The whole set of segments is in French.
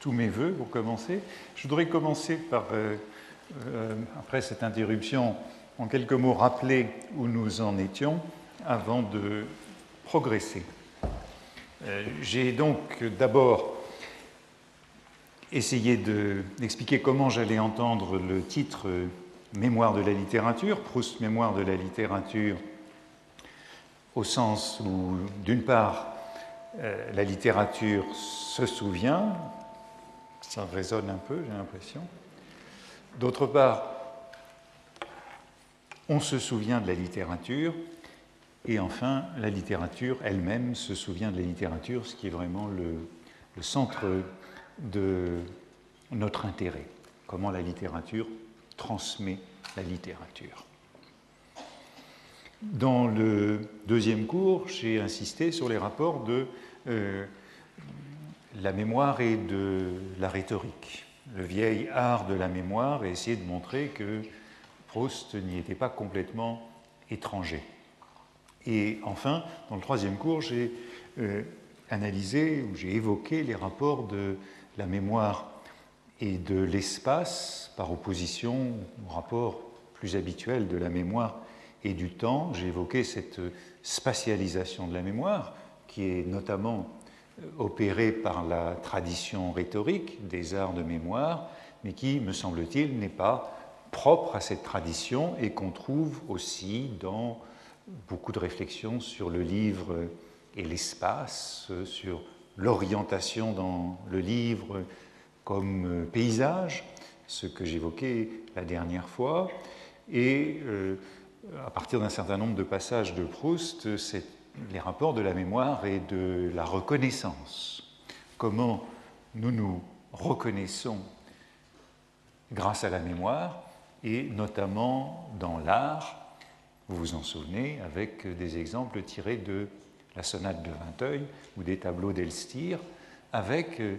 tous mes voeux pour commencer. Je voudrais commencer par, après cette interruption, en quelques mots rappeler où nous en étions avant de progresser. J'ai donc d'abord essayé d'expliquer comment j'allais entendre le titre Mémoire de la littérature, Proust Mémoire de la littérature, au sens où, d'une part, euh, la littérature se souvient, ça résonne un peu, j'ai l'impression. D'autre part, on se souvient de la littérature, et enfin, la littérature elle-même se souvient de la littérature, ce qui est vraiment le centre de notre intérêt, comment la littérature transmet la littérature. Dans le deuxième cours, j'ai insisté sur les rapports de euh, la mémoire et de la rhétorique. Le vieil art de la mémoire a essayé de montrer que Proust n'y était pas complètement étranger. Et enfin, dans le troisième cours, j'ai euh, analysé ou j'ai évoqué les rapports de la mémoire et de l'espace par opposition au rapport plus habituel de la mémoire et du temps. J'ai évoqué cette spatialisation de la mémoire qui est notamment opérée par la tradition rhétorique des arts de mémoire, mais qui, me semble-t-il, n'est pas propre à cette tradition et qu'on trouve aussi dans beaucoup de réflexions sur le livre et l'espace, sur l'orientation dans le livre, comme paysage, ce que j'évoquais la dernière fois, et euh, à partir d'un certain nombre de passages de Proust, c'est les rapports de la mémoire et de la reconnaissance. Comment nous nous reconnaissons grâce à la mémoire, et notamment dans l'art, vous vous en souvenez, avec des exemples tirés de la sonate de Vinteuil ou des tableaux d'Elstir, avec euh,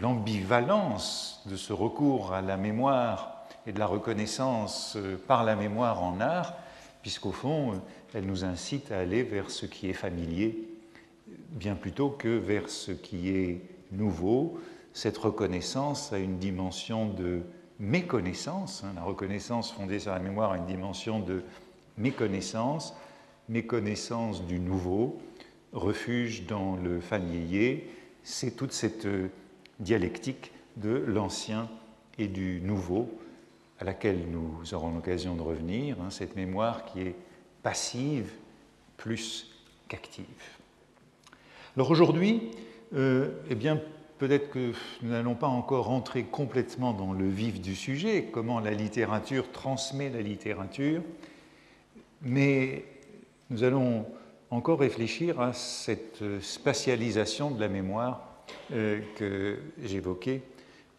l'ambivalence de ce recours à la mémoire et de la reconnaissance euh, par la mémoire en art, puisqu'au fond, elle nous incite à aller vers ce qui est familier, bien plutôt que vers ce qui est nouveau. Cette reconnaissance a une dimension de méconnaissance, hein. la reconnaissance fondée sur la mémoire a une dimension de méconnaissance, méconnaissance du nouveau, refuge dans le familier, c'est toute cette euh, dialectique de l'ancien et du nouveau à laquelle nous aurons l'occasion de revenir, hein, cette mémoire qui est passive plus qu'active. Alors aujourd'hui, euh, eh bien, peut-être que nous n'allons pas encore rentrer complètement dans le vif du sujet, comment la littérature transmet la littérature, mais nous allons encore réfléchir à cette spatialisation de la mémoire euh, que j'évoquais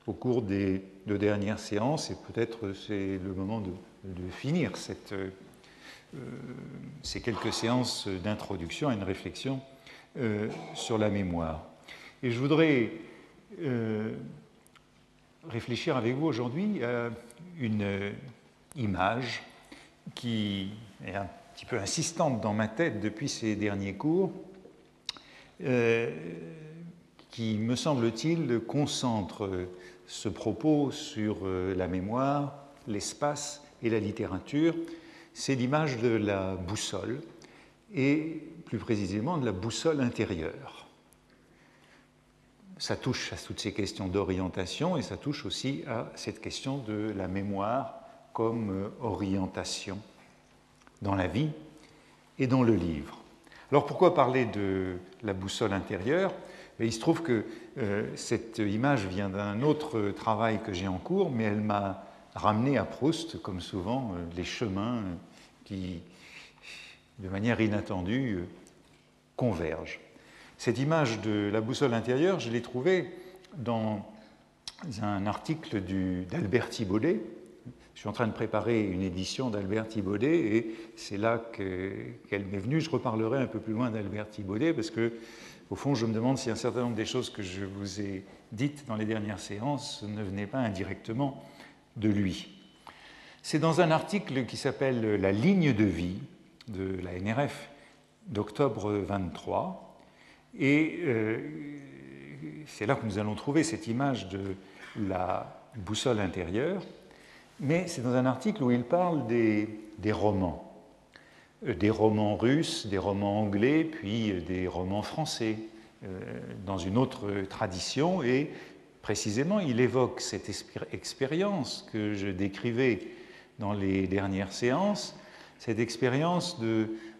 au cours des deux dernières séances, et peut-être c'est le moment de, finir cette, euh, ces quelques séances d'introduction à une réflexion euh, sur la mémoire. Et je voudrais réfléchir avec vous aujourd'hui à une image qui est un petit peu insistante dans ma tête depuis ces derniers cours, euh, qui, me semble-t-il, concentre ce propos sur euh, la mémoire, l'espace et la littérature. C'est l'image de la boussole, et plus précisément de la boussole intérieure. Ça touche à toutes ces questions d'orientation et ça touche aussi à cette question de la mémoire comme euh, orientation dans la vie et dans le livre. Alors pourquoi parler de la boussole intérieure? Il se trouve que euh, cette image vient d'un autre travail que j'ai en cours, mais elle m'a ramené à Proust, comme souvent, euh, les chemins euh, qui, de manière inattendue, convergent. Cette image de la boussole intérieure, je l'ai trouvée dans un article d'Albert Thibaudet, je suis en train de préparer une édition d'Albert Thibaudet et c'est là qu'elle m'est venue. Je reparlerai un peu plus loin d'Albert Thibaudet parce que, au fond, je me demande si un certain nombre des choses que je vous ai dites dans les dernières séances ne venaient pas indirectement de lui. C'est dans un article qui s'appelle La ligne de vie de la NRF d'octobre 23 et euh, c'est là que nous allons trouver cette image de la boussole intérieure, mais c'est dans un article où il parle des, romans, euh, des romans russes, des romans anglais, puis des romans français, dans une autre tradition, et précisément il évoque cette expérience que je décrivais dans les dernières séances, cette expérience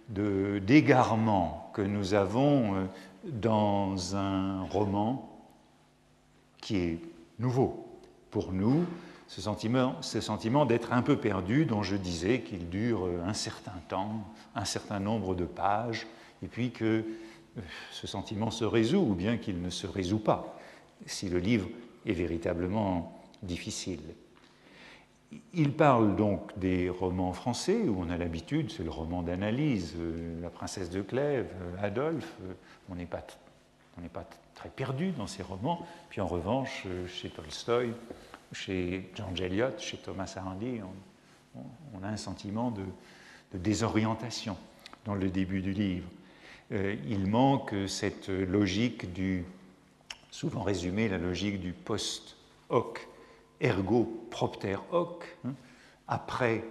d'égarement que nous avons euh, dans un roman qui est nouveau pour nous, ce sentiment, ce sentiment d'être un peu perdu, dont je disais qu'il dure un certain temps, un certain nombre de pages, et puis que euh, ce sentiment se résout ou bien qu'il ne se résout pas, si le livre est véritablement difficile. Il parle donc des romans français où on a l'habitude, c'est le roman d'analyse, euh, La princesse de Clèves, euh, Adolphe, euh, on n'est pas, pas, très perdu dans ces romans. Puis en revanche, chez Tolstoï, chez George Eliot, chez Thomas Hardy, on, a un sentiment de, désorientation dans le début du livre. il manque cette logique du, souvent résumée, la logique du post-hoc ergo propter hoc, hein, après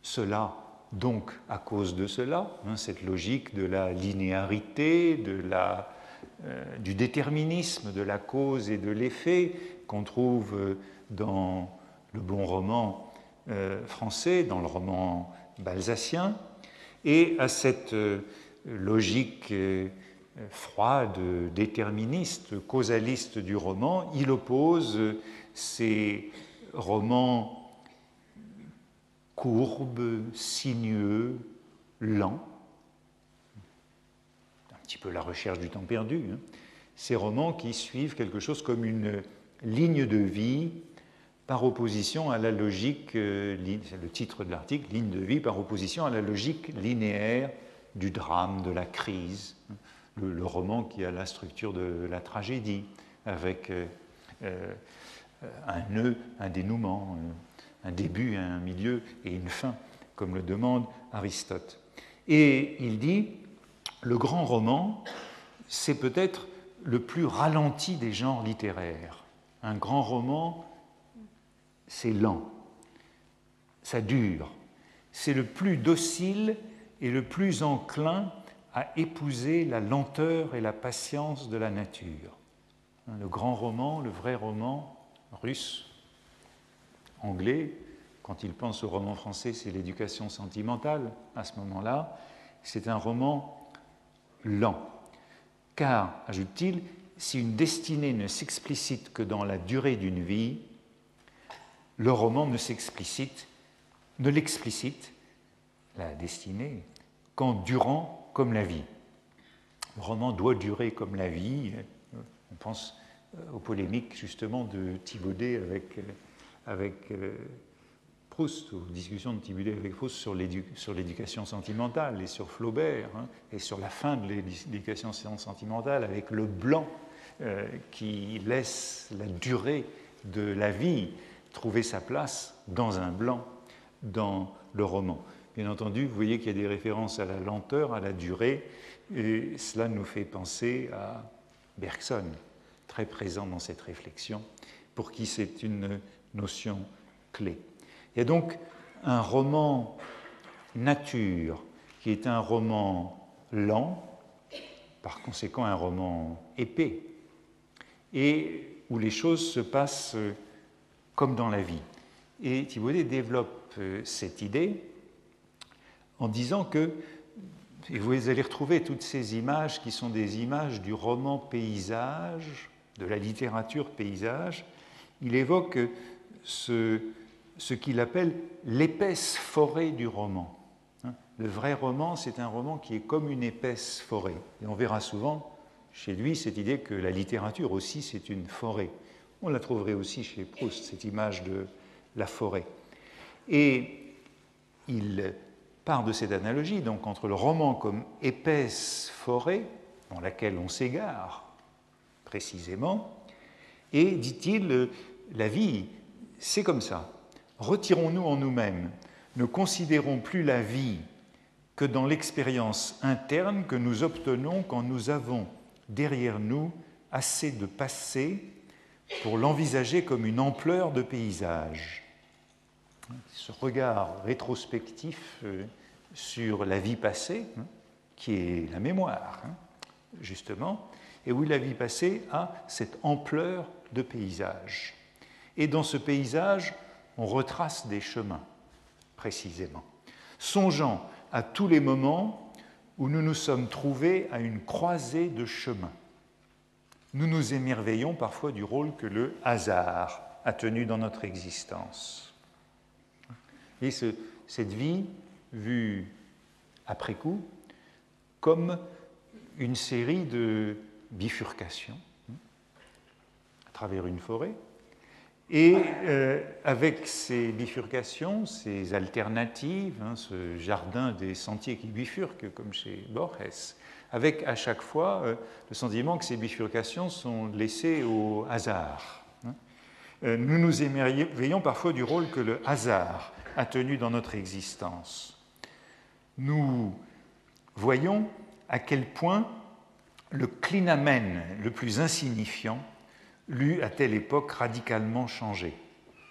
cela, donc à cause de cela, hein, cette logique de la linéarité, euh, du déterminisme de la cause et de l'effet qu'on trouve euh, dans le bon roman euh, français, dans le roman balsacien, et à cette logique froide, déterministe, causaliste du roman, il oppose ces romans courbes, sinueux, lents, un petit peu la recherche du temps perdu, hein. ces romans qui suivent quelque chose comme une ligne de vie par opposition à la logique, euh, c'est le titre de l'article, ligne de vie par opposition à la logique linéaire du drame, de la crise, le, roman qui a la structure de la tragédie, avec euh, euh, un nœud, un dénouement, euh, un début, un milieu et une fin, comme le demande Aristote. Et il dit, le grand roman, c'est peut-être le plus ralenti des genres littéraires. Un grand roman, c'est lent, ça dure, c'est le plus docile et le plus enclin à épouser la lenteur et la patience de la nature. Le grand roman, le vrai roman, russe, anglais, quand il pense au roman français, c'est l'éducation sentimentale à ce moment-là. C'est un roman lent. Car, ajoute-t-il, si une destinée ne s'explicite que dans la durée d'une vie, le roman ne s'explicite, ne l'explicite, la destinée, qu'en durant comme la vie. Le roman doit durer comme la vie. On pense aux polémiques justement de Thibaudet avec, avec euh, Proust, aux discussions de Thibaudet avec Proust sur l'éducation sentimentale et sur Flaubert, hein, et sur la fin de l'éducation sentimentale avec le blanc euh, qui laisse la durée de la vie trouver sa place dans un blanc dans le roman. Bien entendu, vous voyez qu'il y a des références à la lenteur, à la durée, et cela nous fait penser à Bergson, très présent dans cette réflexion, pour qui c'est une notion clé. Il y a donc un roman nature qui est un roman lent, par conséquent un roman épais, et où les choses se passent comme dans la vie. Et Thibaudet développe euh, cette idée en disant que et vous allez retrouver toutes ces images qui sont des images du roman paysage de la littérature paysage, il évoque ce, ce qu'il appelle l'épaisse forêt du roman. Hein, le vrai roman, c'est un roman qui est comme une épaisse forêt. Et on verra souvent chez lui cette idée que la littérature aussi, c'est une forêt. On la trouverait aussi chez Proust, cette image de la forêt. Et il part de cette analogie, donc entre le roman comme épaisse forêt, dans laquelle on s'égare, précisément. Et, dit-il, la vie, c'est comme ça. Retirons-nous en nous-mêmes. Ne considérons plus la vie que dans l'expérience interne que nous obtenons quand nous avons derrière nous assez de passé pour l'envisager comme une ampleur de paysage. Ce regard rétrospectif euh, sur la vie passée, hein, qui est la mémoire, hein, justement, et où la vie passée a cette ampleur de paysage. Et dans ce paysage, on retrace des chemins, précisément, songeant à tous les moments où nous nous sommes trouvés à une croisée de chemins. Nous nous émerveillons parfois du rôle que le hasard a tenu dans notre existence. Et cette vie, vue après coup, comme une série de bifurcations à travers une forêt, et euh, avec ces bifurcations, ces alternatives, hein, ce jardin des sentiers qui bifurquent, comme chez Borges, avec à chaque fois euh, le sentiment que ces bifurcations sont laissées au hasard. Euh, nous nous émerveillons parfois du rôle que le hasard a tenu dans notre existence. Nous voyons à quel point le clinamen le plus insignifiant l'eût à telle époque radicalement changé.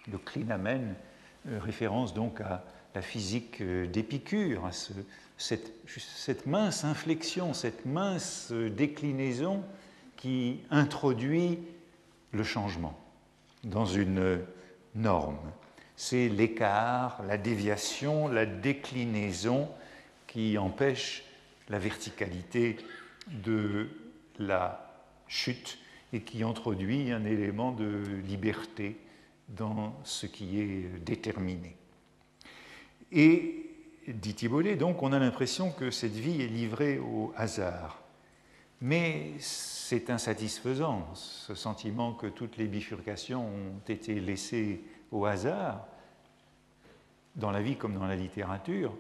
Le clinamen, euh, référence donc à la physique euh, d'Épicure, à cette, mince inflexion, cette mince déclinaison qui introduit le changement dans une norme. C'est l'écart, la déviation, la déclinaison qui empêche la verticalité de la chute et qui introduit un élément de liberté dans ce qui est déterminé. Et, dit Thibault, donc, on a l'impression que cette vie est livrée au hasard. Mais c'est insatisfaisant, ce sentiment que toutes les bifurcations ont été laissées au hasard, dans la vie comme dans la littérature.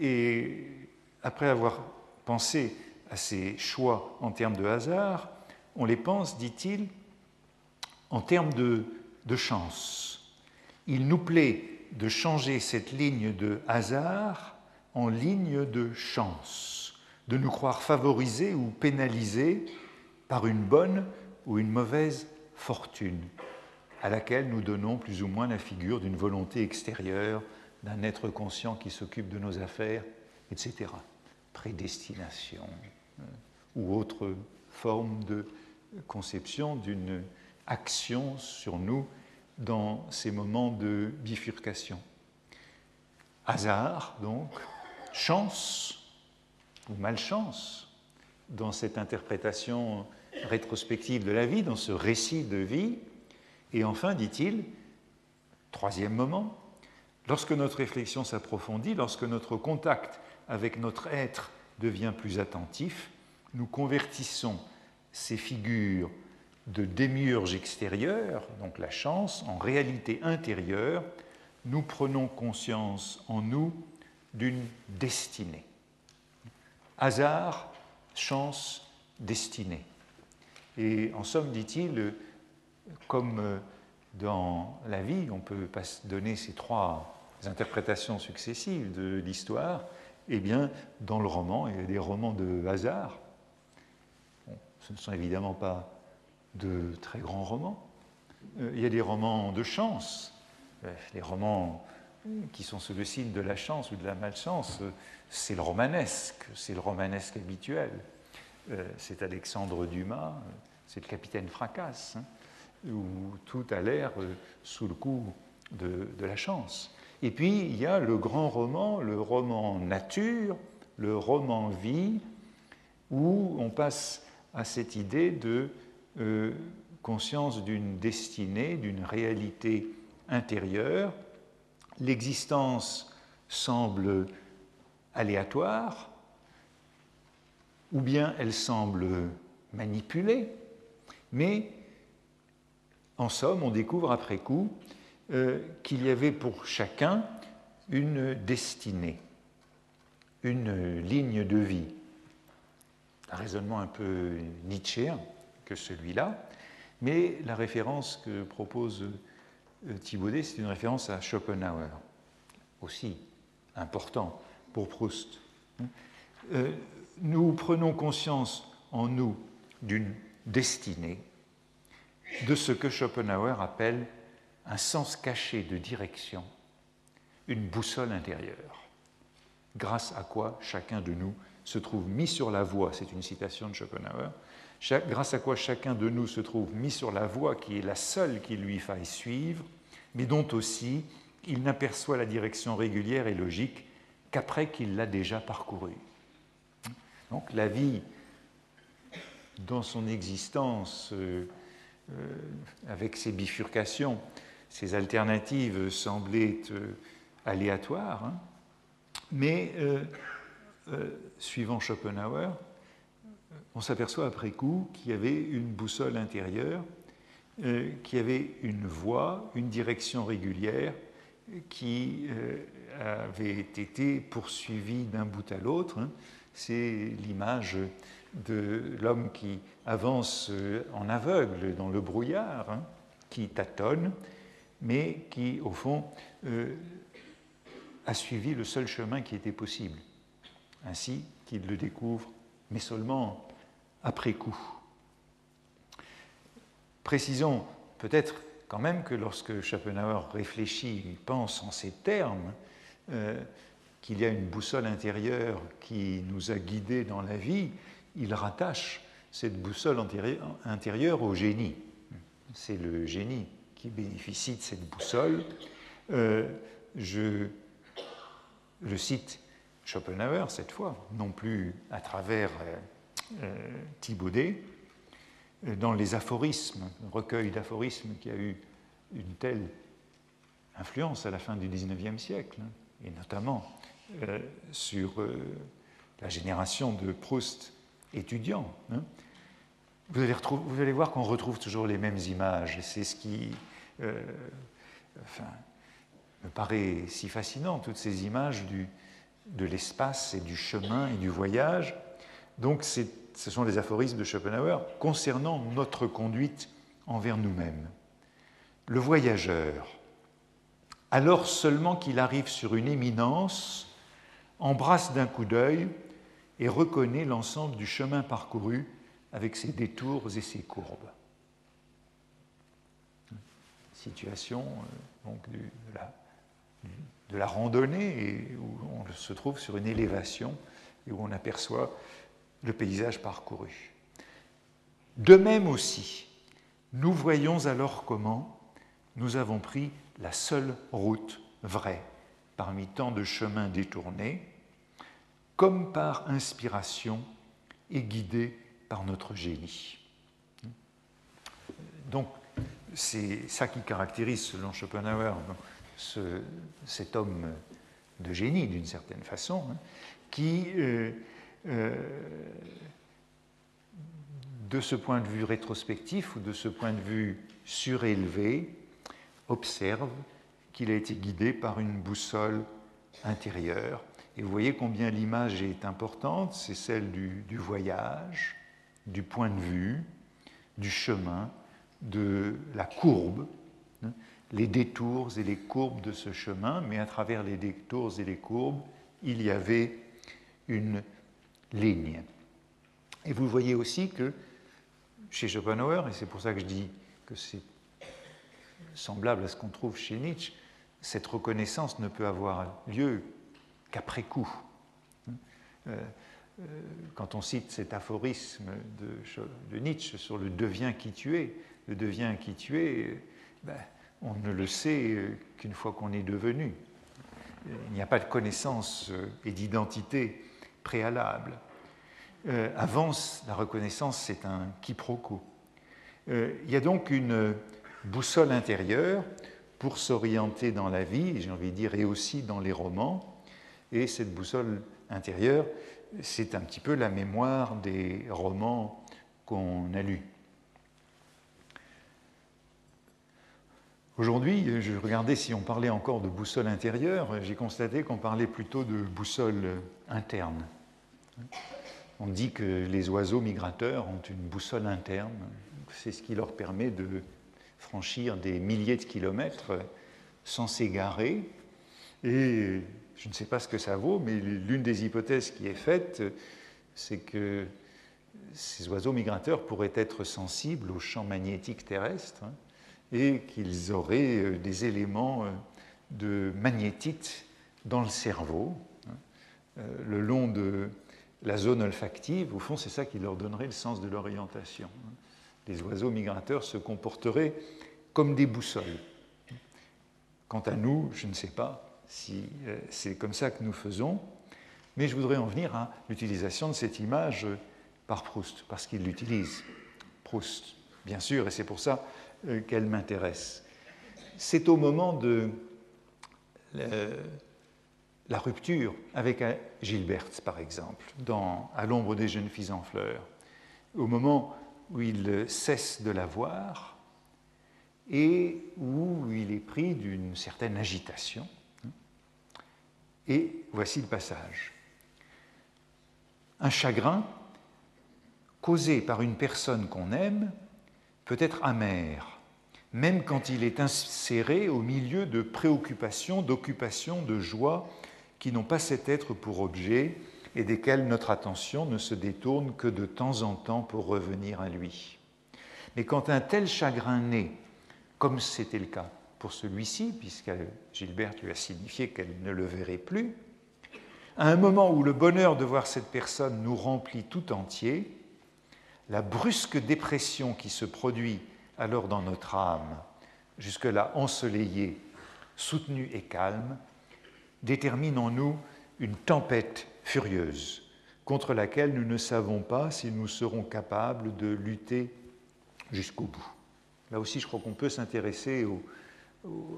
Et après avoir pensé à ces choix en termes de hasard, on les pense, dit-il, en termes de, chance. Il nous plaît de changer cette ligne de hasard en ligne de chance, de nous croire favorisés ou pénalisés par une bonne ou une mauvaise fortune, à laquelle nous donnons plus ou moins la figure d'une volonté extérieure, d'un être conscient qui s'occupe de nos affaires, etc. Prédestination euh, ou autre forme de conception d'une action sur nous dans ces moments de bifurcation. Hasard, donc, chance ou malchance dans cette interprétation rétrospective de la vie, dans ce récit de vie. Et enfin, dit-il, troisième moment, lorsque notre réflexion s'approfondit, lorsque notre contact avec notre être devient plus attentif, nous convertissons ces figures de démiurge extérieur, donc la chance, en réalité intérieure, nous prenons conscience en nous d'une destinée. Hasard, chance, destinée. Et en somme, dit-il, comme dans la vie, on peut donner ces trois interprétations successives de l'histoire, eh bien, dans le roman, il y a des romans de hasard, ce ne sont évidemment pas de très grands romans. Euh, il y a des romans de chance. Euh, les romans qui sont sous le signe de la chance ou de la malchance, euh, c'est le romanesque, c'est le romanesque habituel. C'est Alexandre Dumas, c'est le capitaine Fracasse, hein, où tout a l'air sous le coup de, la chance. Et puis, il y a le grand roman, le roman nature, le roman vie, où on passe à cette idée de euh, conscience d'une destinée, d'une réalité intérieure. L'existence semble aléatoire, ou bien elle semble manipulée, mais en somme, on découvre après coup euh, qu'il y avait pour chacun une destinée, une ligne de vie. Un raisonnement un peu nietzschéen que celui-là, mais la référence que propose Thibaudet, c'est une référence à Schopenhauer, aussi important pour Proust. Euh, nous prenons conscience en nous d'une destinée de ce que Schopenhauer appelle un sens caché de direction, une boussole intérieure, grâce à quoi chacun de nous se trouve mis sur la voie, c'est une citation de Schopenhauer, grâce à quoi chacun de nous se trouve mis sur la voie qui est la seule qu'il lui faille suivre, mais dont aussi il n'aperçoit la direction régulière et logique qu'après qu'il l'a déjà parcourue. Donc la vie, dans son existence, euh, euh, avec ses bifurcations, ses alternatives semblaient euh, aléatoires, hein. mais suivant Schopenhauer, on s'aperçoit après coup qu'il y avait une boussole intérieure, euh, qu'il y avait une voie, une direction régulière qui euh, avait été poursuivie d'un bout à l'autre. Hein. C'est l'image de l'homme qui avance euh, en aveugle dans le brouillard, hein, qui tâtonne, mais qui, au fond, a suivi le seul chemin qui était possible, ainsi qu'il le découvre, mais seulement après coup. Précisons peut-être quand même que lorsque Schopenhauer réfléchit, il pense en ces termes, euh, qu'il y a une boussole intérieure qui nous a guidés dans la vie, il rattache cette boussole intérieure au génie. C'est le génie qui bénéficie de cette boussole. Euh, je cite Schopenhauer cette fois, non plus à travers euh, Thibaudet, euh, dans les aphorismes, recueil d'aphorismes qui a eu une telle influence à la fin du XIXe siècle, et notamment euh, sur la génération de Proust étudiant. Hein. Vous, allez voir qu'on retrouve toujours les mêmes images, c'est ce qui me paraît si fascinant, toutes ces images du, de l'espace et du chemin et du voyage. Donc c'est ce sont les aphorismes de Schopenhauer concernant notre conduite envers nous-mêmes. Le voyageur, alors seulement qu'il arrive sur une éminence, embrasse d'un coup d'œil et reconnaît l'ensemble du chemin parcouru avec ses détours et ses courbes. Situation euh, donc, de, la, de la randonnée où on se trouve sur une élévation et où on aperçoit le paysage parcouru. De même aussi, nous voyons alors comment nous avons pris la seule route vraie parmi tant de chemins détournés, comme par inspiration et guidés par notre génie. Donc, c'est ça qui caractérise, selon Schopenhauer, cet homme de génie, d'une certaine façon, hein, qui euh, euh, de ce point de vue rétrospectif ou de ce point de vue surélevé, observe qu'il a été guidé par une boussole intérieure. Et vous voyez combien l'image est importante, c'est celle du, voyage, du point de vue, du chemin, de la courbe, hein, les détours et les courbes de ce chemin, mais à travers les détours et les courbes, il y avait une ligne. Et vous voyez aussi que chez Schopenhauer, et c'est pour ça que je dis que c'est semblable à ce qu'on trouve chez Nietzsche, cette reconnaissance ne peut avoir lieu qu'après coup. Euh, euh, quand on cite cet aphorisme de, Nietzsche sur le devient qui tu es, le devient qui tu es, ben, on ne le sait qu'une fois qu'on est devenu. Il n'y a pas de connaissance et d'identité préalable. Euh, avance la reconnaissance, c'est un quiproquo. Euh, il y a donc une boussole intérieure pour s'orienter dans la vie, j'ai envie de dire, et aussi dans les romans. Et cette boussole intérieure, c'est un petit peu la mémoire des romans qu'on a lus. Aujourd'hui, je regardais si on parlait encore de boussole intérieure, j'ai constaté qu'on parlait plutôt de boussole interne. On dit que les oiseaux migrateurs ont une boussole interne, c'est ce qui leur permet de franchir des milliers de kilomètres sans s'égarer. Et je ne sais pas ce que ça vaut, mais l'une des hypothèses qui est faite, c'est que ces oiseaux migrateurs pourraient être sensibles aux champs magnétiques terrestres hein, et qu'ils auraient euh, des éléments de magnétite dans le cerveau, le long de la zone olfactive. Au fond, c'est ça qui leur donnerait le sens de l'orientation. Les oiseaux migrateurs se comporteraient comme des boussoles. Quant à nous, je ne sais pas si c'est comme ça que nous faisons. Mais je voudrais en venir à l'utilisation de cette image par Proust, parce qu'il l'utilise. Proust, bien sûr, et c'est pour ça euh, qu'elle m'intéresse. C'est au moment de la rupture avec Gilbert, par exemple, dans À l'ombre des jeunes filles en fleurs, au moment où il cesse de la voir et où il est pris d'une certaine agitation. Et voici le passage un chagrin causé par une personne qu'on aime peut être amer, même quand il est inséré au milieu de préoccupations, d'occupations, de joies qui n'ont pas cet être pour objet et desquelles notre attention ne se détourne que de temps en temps pour revenir à lui. Mais quand un tel chagrin naît, comme c'était le cas pour celui-ci, puisque Gilbert lui a signifié qu'elle ne le verrait plus, à un moment où le bonheur de voir cette personne nous remplit tout entier, la brusque dépression qui se produit alors dans notre âme, jusque-là ensoleillée, soutenue et calme, détermine en nous une tempête furieuse contre laquelle nous ne savons pas si nous serons capables de lutter jusqu'au bout. Là aussi, je crois qu'on peut s'intéresser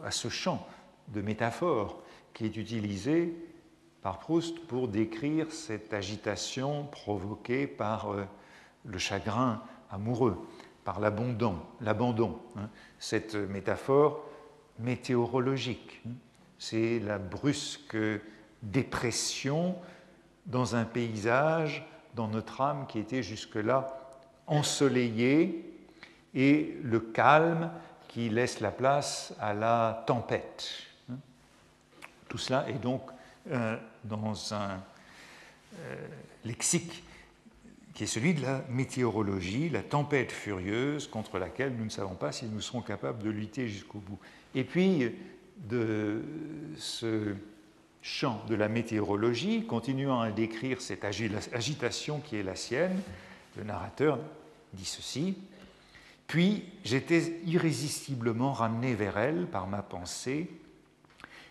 à ce champ de métaphore qui est utilisé par Proust pour décrire cette agitation provoquée par euh, le chagrin amoureux, par l'abandon. Hein. Cette métaphore météorologique, hein. C'est la brusque dépression dans un paysage, dans notre âme qui était jusque-là ensoleillé, et le calme qui laisse la place à la tempête. Tout cela est donc euh, dans un euh, lexique qui est celui de la météorologie, la tempête furieuse contre laquelle nous ne savons pas si nous serons capables de lutter jusqu'au bout. Et puis, de ce champ de la météorologie, continuant à décrire cette agitation qui est la sienne, le narrateur dit ceci. Puis j'étais irrésistiblement ramené vers elle par ma pensée,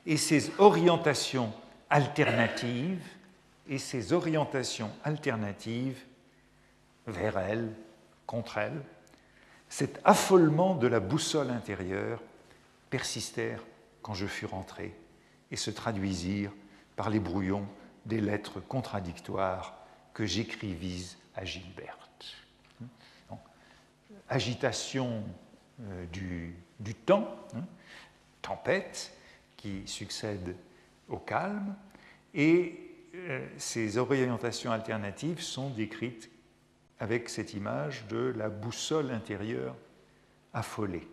et ses orientations alternatives et ces orientations alternatives vers elle, contre elle, cet affolement de la boussole intérieure persistèrent quand je fus rentré et se traduisirent par les brouillons des lettres contradictoires que j'écrivis à Gilberte. agitation euh, du, temps, hein, tempête qui succède au calme, et euh, ces orientations alternatives sont décrites avec cette image de la boussole intérieure affolée.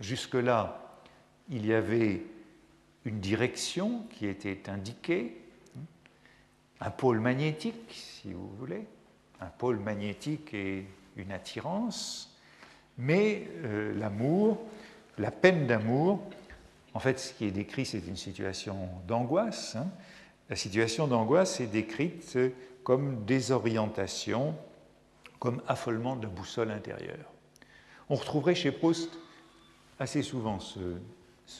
Jusque-là, il y avait une direction qui était indiquée, un pôle magnétique, si vous voulez, un pôle magnétique et une attirance, mais euh, l'amour, la peine d'amour, en fait, ce qui est décrit, c'est une situation d'angoisse. Hein. La situation d'angoisse est décrite comme désorientation, comme affolement de boussole intérieure. On retrouverait chez Proust assez souvent ce,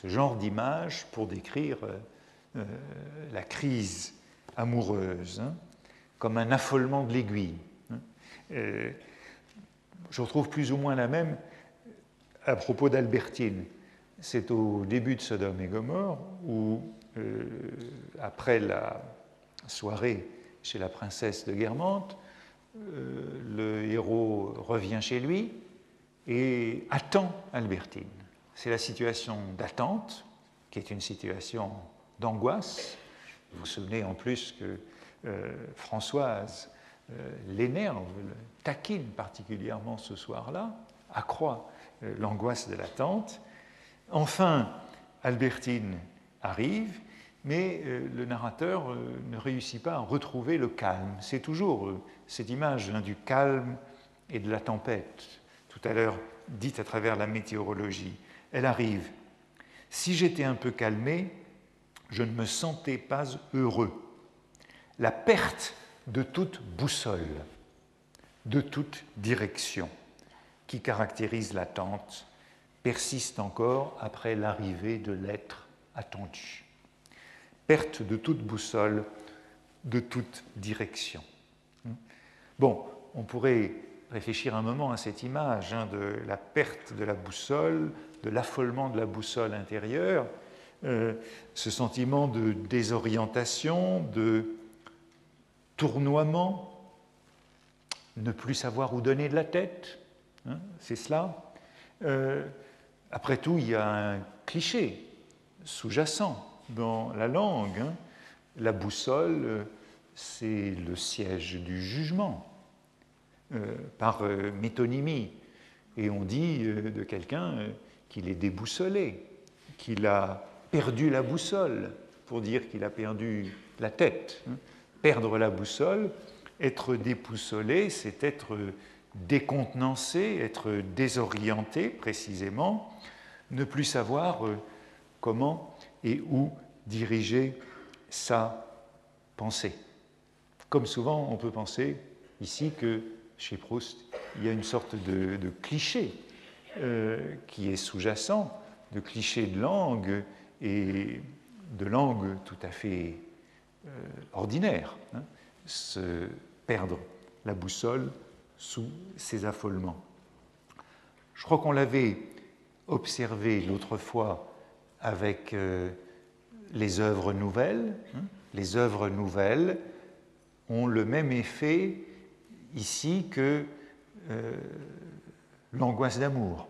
genre d'image pour décrire euh, la crise amoureuse, hein, comme un affolement de l'aiguille. Hein. Euh, je retrouve plus ou moins la même à propos d'Albertine c'est au début de Sodome et Gomorre où, euh, après la soirée chez la princesse de Guermantes, euh, le héros revient chez lui et attend Albertine. C'est la situation d'attente, qui est une situation d'angoisse. Vous vous souvenez en plus que euh, Françoise l'énerve, le taquine particulièrement ce soir-là, accroît l'angoisse de l'attente. Enfin, Albertine arrive, mais le narrateur ne réussit pas à retrouver le calme. C'est toujours cette image hein, du calme et de la tempête, tout à l'heure dite à travers la météorologie. Elle arrive. Si j'étais un peu calmé, je ne me sentais pas heureux. La perte de toute boussole, de toute direction qui caractérise l'attente persiste encore après l'arrivée de l'être attendu. Perte de toute boussole, de toute direction. Bon, on pourrait réfléchir un moment à cette image hein, de la perte de la boussole, de l'affolement de la boussole intérieure, euh, ce sentiment de désorientation, de tournoiement, ne plus savoir où donner de la tête, hein, c'est cela. Euh, après tout, il y a un cliché sous-jacent dans la langue. Hein. La boussole, c'est le siège du jugement, euh, par métonymie. Et on dit de quelqu'un qu'il est déboussolé, qu'il a perdu la boussole, pour dire qu'il a perdu la tête. Perdre la boussole, être déboussolé, c'est être décontenancé, être désorienté précisément, ne plus savoir euh, comment et où diriger sa pensée. Comme souvent, on peut penser ici que chez Proust, il y a une sorte de, cliché euh, qui est sous-jacent, de cliché de langue et de langue tout à fait euh, ordinaire, hein, se perdre la boussole sous ces affolements. Je crois qu'on l'avait observé l'autre fois avec euh, les œuvres nouvelles. Hein. Les œuvres nouvelles ont le même effet ici que euh, l'angoisse d'amour.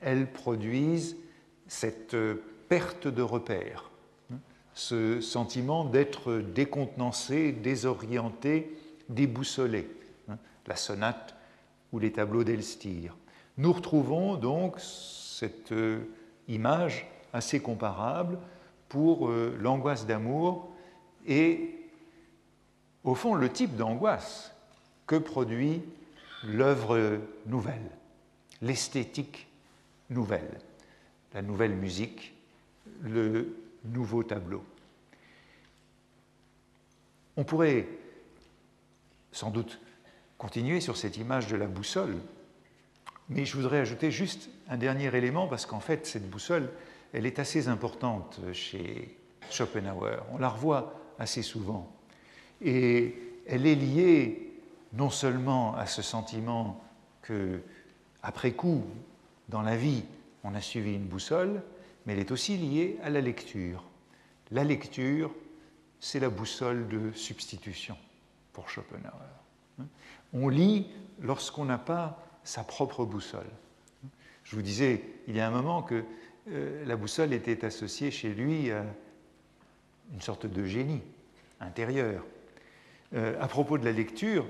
Elles produisent cette perte de repère, ce sentiment d'être décontenancé, désorienté, déboussolé, la sonate ou les tableaux d'Elstir. Nous retrouvons donc cette euh, image assez comparable pour euh, l'angoisse d'amour et au fond le type d'angoisse que produit l'œuvre nouvelle, l'esthétique nouvelle, la nouvelle musique le nouveau tableau. On pourrait sans doute continuer sur cette image de la boussole, mais je voudrais ajouter juste un dernier élément parce qu'en fait, cette boussole, elle est assez importante chez Schopenhauer. On la revoit assez souvent. Et elle est liée non seulement à ce sentiment que, après coup, dans la vie, on a suivi une boussole, mais elle est aussi liée à la lecture. La lecture, c'est la boussole de substitution pour Schopenhauer. On lit lorsqu'on n'a pas sa propre boussole. Je vous disais il y a un moment que euh, la boussole était associée chez lui à une sorte de génie intérieur. Euh, à propos de la lecture,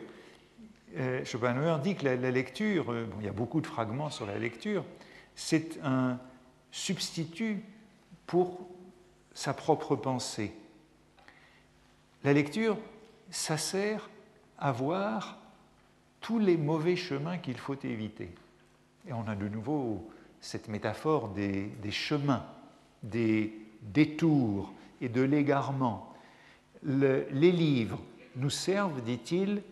Schopenhauer dit que la, lecture, il y a beaucoup de fragments sur la lecture, c'est un, substitut pour sa propre pensée. La lecture, ça sert à voir tous les mauvais chemins qu'il faut éviter. Et on a de nouveau cette métaphore des, chemins, des détours et de l'égarement. les livres nous servent, dit-il,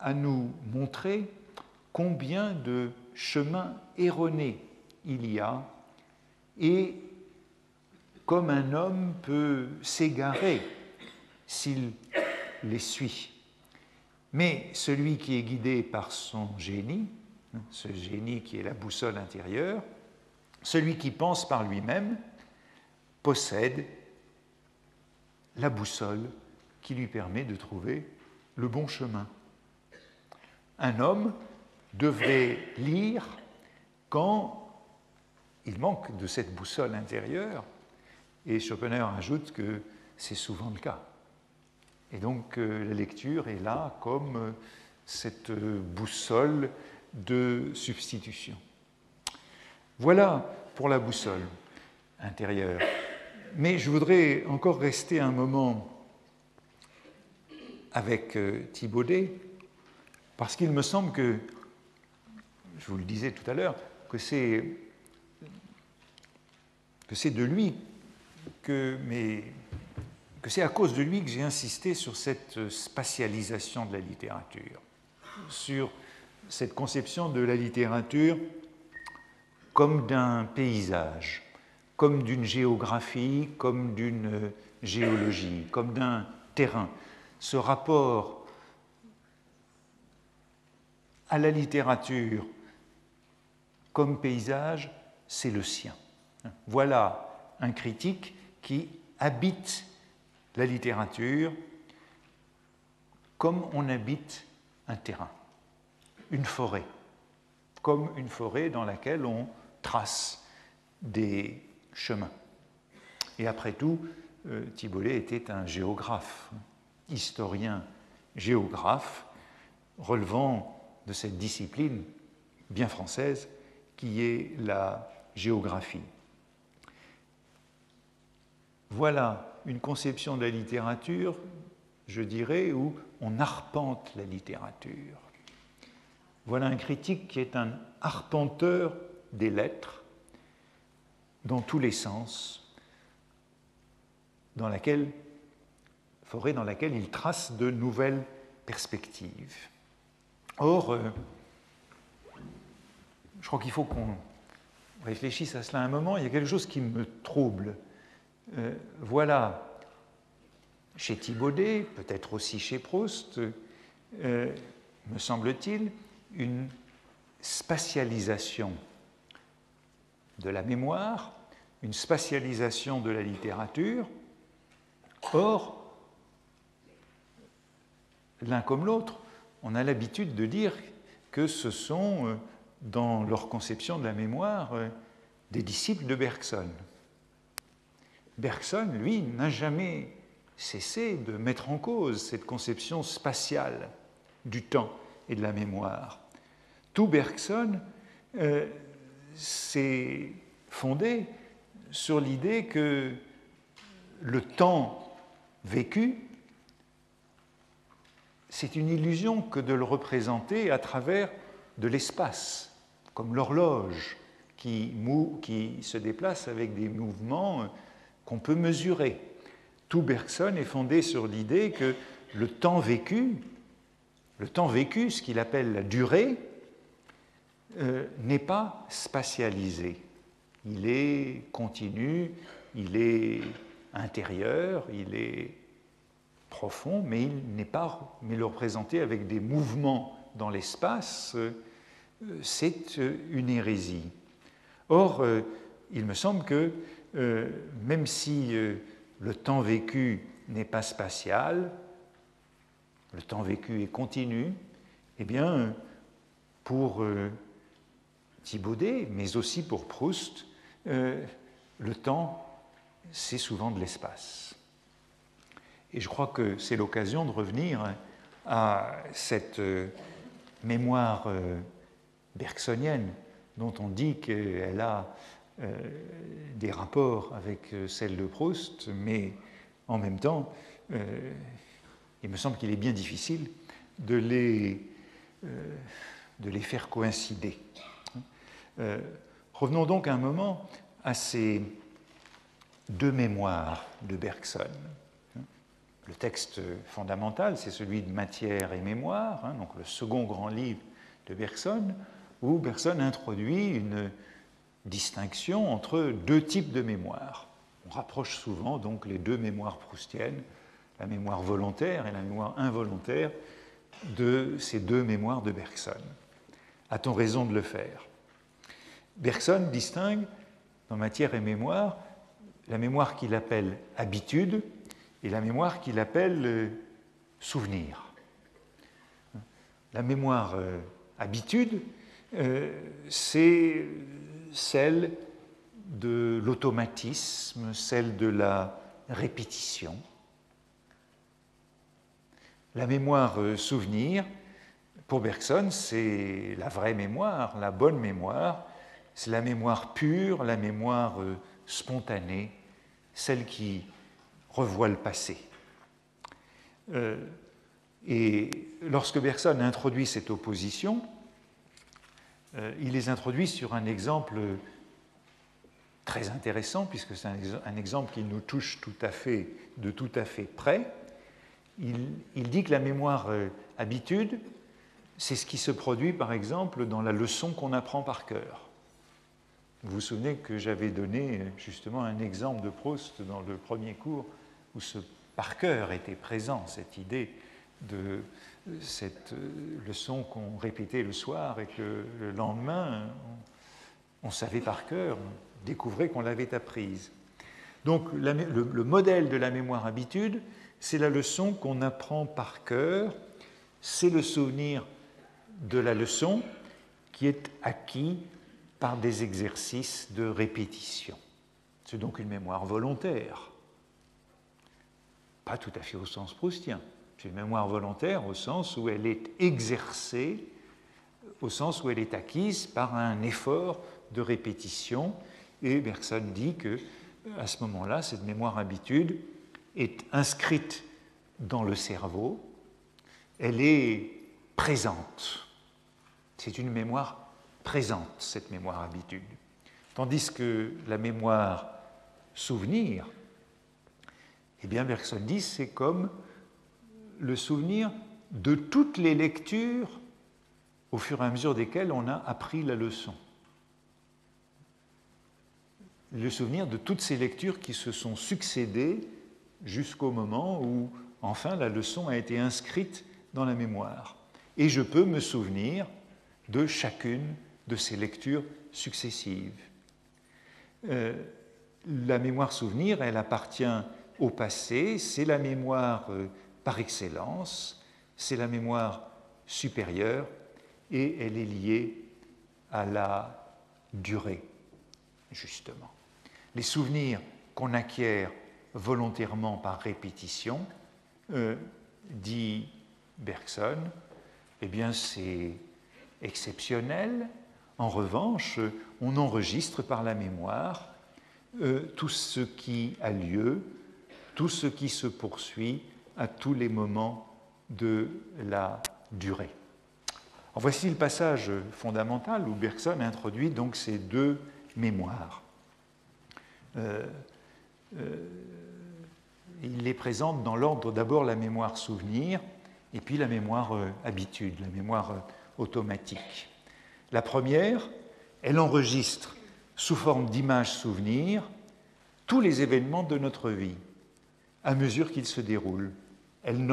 à nous montrer combien de chemins erronés il y a et comme un homme peut s'égarer s'il les suit. Mais celui qui est guidé par son génie, ce génie qui est la boussole intérieure, celui qui pense par lui-même, possède la boussole qui lui permet de trouver le bon chemin. Un homme devrait lire quand il manque de cette boussole intérieure, et Schopenhauer ajoute que c'est souvent le cas. Et donc euh, la lecture est là comme euh, cette boussole de substitution. Voilà pour la boussole intérieure. mais je voudrais encore rester un moment avec euh, Thibaudet, parce qu'il me semble que, je vous le disais tout à l'heure, que c'est de lui que c'est à cause de lui que j'ai insisté sur cette spatialisation de la littérature, sur cette conception de la littérature comme d'un paysage, comme d'une géographie, comme d'une géologie, comme d'un terrain. Ce rapport à la littérature comme paysage, c'est le sien. Voilà un critique qui habite la littérature comme on habite un terrain, une forêt, comme une forêt dans laquelle on trace des chemins. Et après tout, euh, Thibaulet était un géographe, historien géographe, relevant de cette discipline bien française qui est la géographie. Voilà une conception de la littérature, je dirais, où on arpente la littérature. Voilà un critique qui est un arpenteur des lettres dans tous les sens, dans laquelle, forêt dans laquelle il trace de nouvelles perspectives. Or, euh, je crois qu'il faut qu'on réfléchisse à cela un moment. Il y a quelque chose qui me trouble euh, voilà, chez Thibaudet, peut-être aussi chez Proust, euh, me semble-t-il, une spatialisation de la mémoire, une spatialisation de la littérature. Or, l'un comme l'autre, on a l'habitude de dire que ce sont, euh, dans leur conception de la mémoire, des disciples de Bergson. Bergson, lui, n'a jamais cessé de mettre en cause cette conception spatiale du temps et de la mémoire. Tout Bergson euh, s'est fondé sur l'idée que le temps vécu, c'est une illusion que de le représenter à travers de l'espace, comme l'horloge qui, se déplace avec des mouvements qu'on peut mesurer. Tout Bergson est fondé sur l'idée que le temps vécu, le temps vécu, ce qu'il appelle la durée, euh, n'est pas spatialisé. Il est continu, il est intérieur, il est profond, mais il n'est pas, mais le représenter avec des mouvements dans l'espace, euh, c'est une hérésie. Or, euh, il me semble que euh, même si euh, le temps vécu n'est pas spatial, le temps vécu est continu, eh bien, pour euh, Thibaudet, mais aussi pour Proust, le temps, c'est souvent de l'espace. Et je crois que c'est l'occasion de revenir à cette mémoire bergsonienne dont on dit qu'elle a euh, des rapports avec euh, celle de Proust, mais en même temps, euh, il me semble qu'il est bien difficile de les, de les faire coïncider. revenons donc un moment à ces deux mémoires de Bergson. Le texte fondamental, c'est celui de Matière et Mémoire, hein, donc le second grand livre de Bergson, où Bergson introduit une distinction entre deux types de mémoire. On rapproche souvent donc les deux mémoires proustiennes, la mémoire volontaire et la mémoire involontaire, de ces deux mémoires de Bergson. A-t-on raison de le faire? Bergson distingue dans matière et mémoire la mémoire qu'il appelle habitude et la mémoire qu'il appelle euh, souvenir. La mémoire euh, habitude, euh, c'est celle de l'automatisme, celle de la répétition. La mémoire souvenir, pour Bergson, c'est la vraie mémoire, la bonne mémoire, c'est la mémoire pure, la mémoire spontanée, celle qui revoit le passé. Euh, et lorsque Bergson introduit cette opposition, euh, il les introduit sur un exemple très intéressant, puisque c'est un, exemple qui nous touche tout à fait, de tout à fait près. Il, dit que la mémoire euh, habitude, c'est ce qui se produit, par exemple, dans la leçon qu'on apprend par cœur. Vous vous souvenez que j'avais donné justement un exemple de Proust dans le premier cours où ce par cœur était présent, cette idée de cette leçon qu'on répétait le soir et que le lendemain, on, savait par cœur, on découvrait qu'on l'avait apprise. Donc le, le, modèle de la mémoire habitude, c'est la leçon qu'on apprend par cœur, c'est le souvenir de la leçon qui est acquis par des exercices de répétition. C'est donc une mémoire volontaire, pas tout à fait au sens proustien. C'est une mémoire volontaire au sens où elle est exercée, au sens où elle est acquise par un effort de répétition. Et Bergson dit que à ce moment-là, cette mémoire habitude est inscrite dans le cerveau, elle est présente. C'est une mémoire présente, cette mémoire habitude. Tandis que la mémoire souvenir, eh bien, Bergson dit, c'est comme le souvenir de toutes les lectures au fur et à mesure desquelles on a appris la leçon. Le souvenir de toutes ces lectures qui se sont succédées jusqu'au moment où, enfin, la leçon a été inscrite dans la mémoire. Et je peux me souvenir de chacune de ces lectures successives. Euh, la mémoire souvenir, elle appartient au passé, c'est la mémoire euh, par excellence, c'est la mémoire supérieure et elle est liée à la durée, justement. Les souvenirs qu'on acquiert volontairement par répétition, euh, dit Bergson, eh bien c'est exceptionnel. En revanche, on enregistre par la mémoire euh, tout ce qui a lieu, tout ce qui se poursuit à tous les moments de la durée. voici le passage fondamental où Bergson introduit donc ces deux mémoires. Euh, euh, il les présente dans l'ordre d'abord la mémoire souvenir et puis la mémoire habitude, la mémoire automatique. La première, elle enregistre sous forme d'images souvenirs tous les événements de notre vie à mesure qu'ils se déroulent. Elle,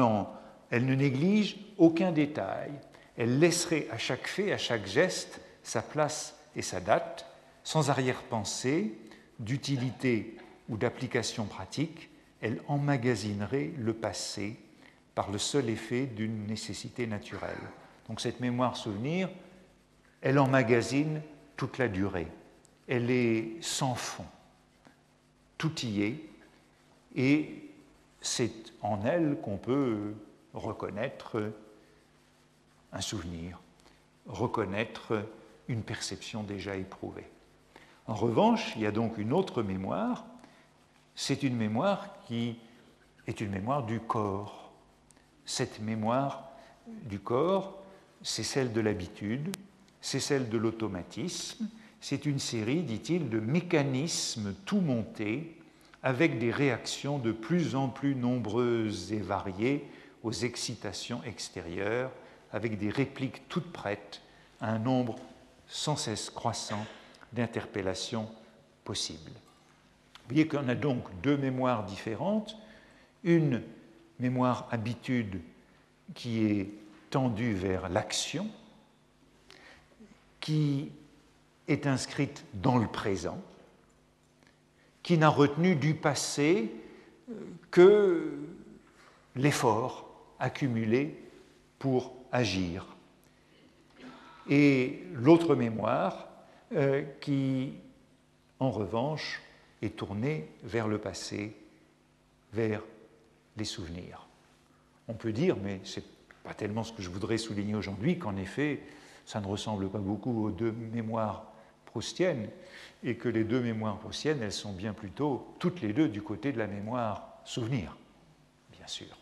elle ne néglige aucun détail. Elle laisserait à chaque fait, à chaque geste, sa place et sa date, sans arrière-pensée, d'utilité ou d'application pratique. Elle emmagasinerait le passé par le seul effet d'une nécessité naturelle. Donc cette mémoire souvenir, elle emmagasine toute la durée. Elle est sans fond. Tout y est. Et c'est en elle qu'on peut reconnaître un souvenir, reconnaître une perception déjà éprouvée. En revanche, il y a donc une autre mémoire, c'est une mémoire qui est une mémoire du corps. Cette mémoire du corps, c'est celle de l'habitude, c'est celle de l'automatisme, c'est une série, dit-il, de mécanismes tout montés avec des réactions de plus en plus nombreuses et variées aux excitations extérieures, avec des répliques toutes prêtes à un nombre sans cesse croissant d'interpellations possibles. Vous voyez qu'on a donc deux mémoires différentes, une mémoire habitude qui est tendue vers l'action, qui est inscrite dans le présent, qui n'a retenu du passé euh, que l'effort accumulé pour agir. Et l'autre mémoire euh, qui, en revanche, est tournée vers le passé, vers les souvenirs. On peut dire, mais c'est pas tellement ce que je voudrais souligner aujourd'hui, qu'en effet, ça ne ressemble pas beaucoup aux deux mémoires et que les deux mémoires proustiennes, elles sont bien plutôt toutes les deux du côté de la mémoire souvenir, bien sûr.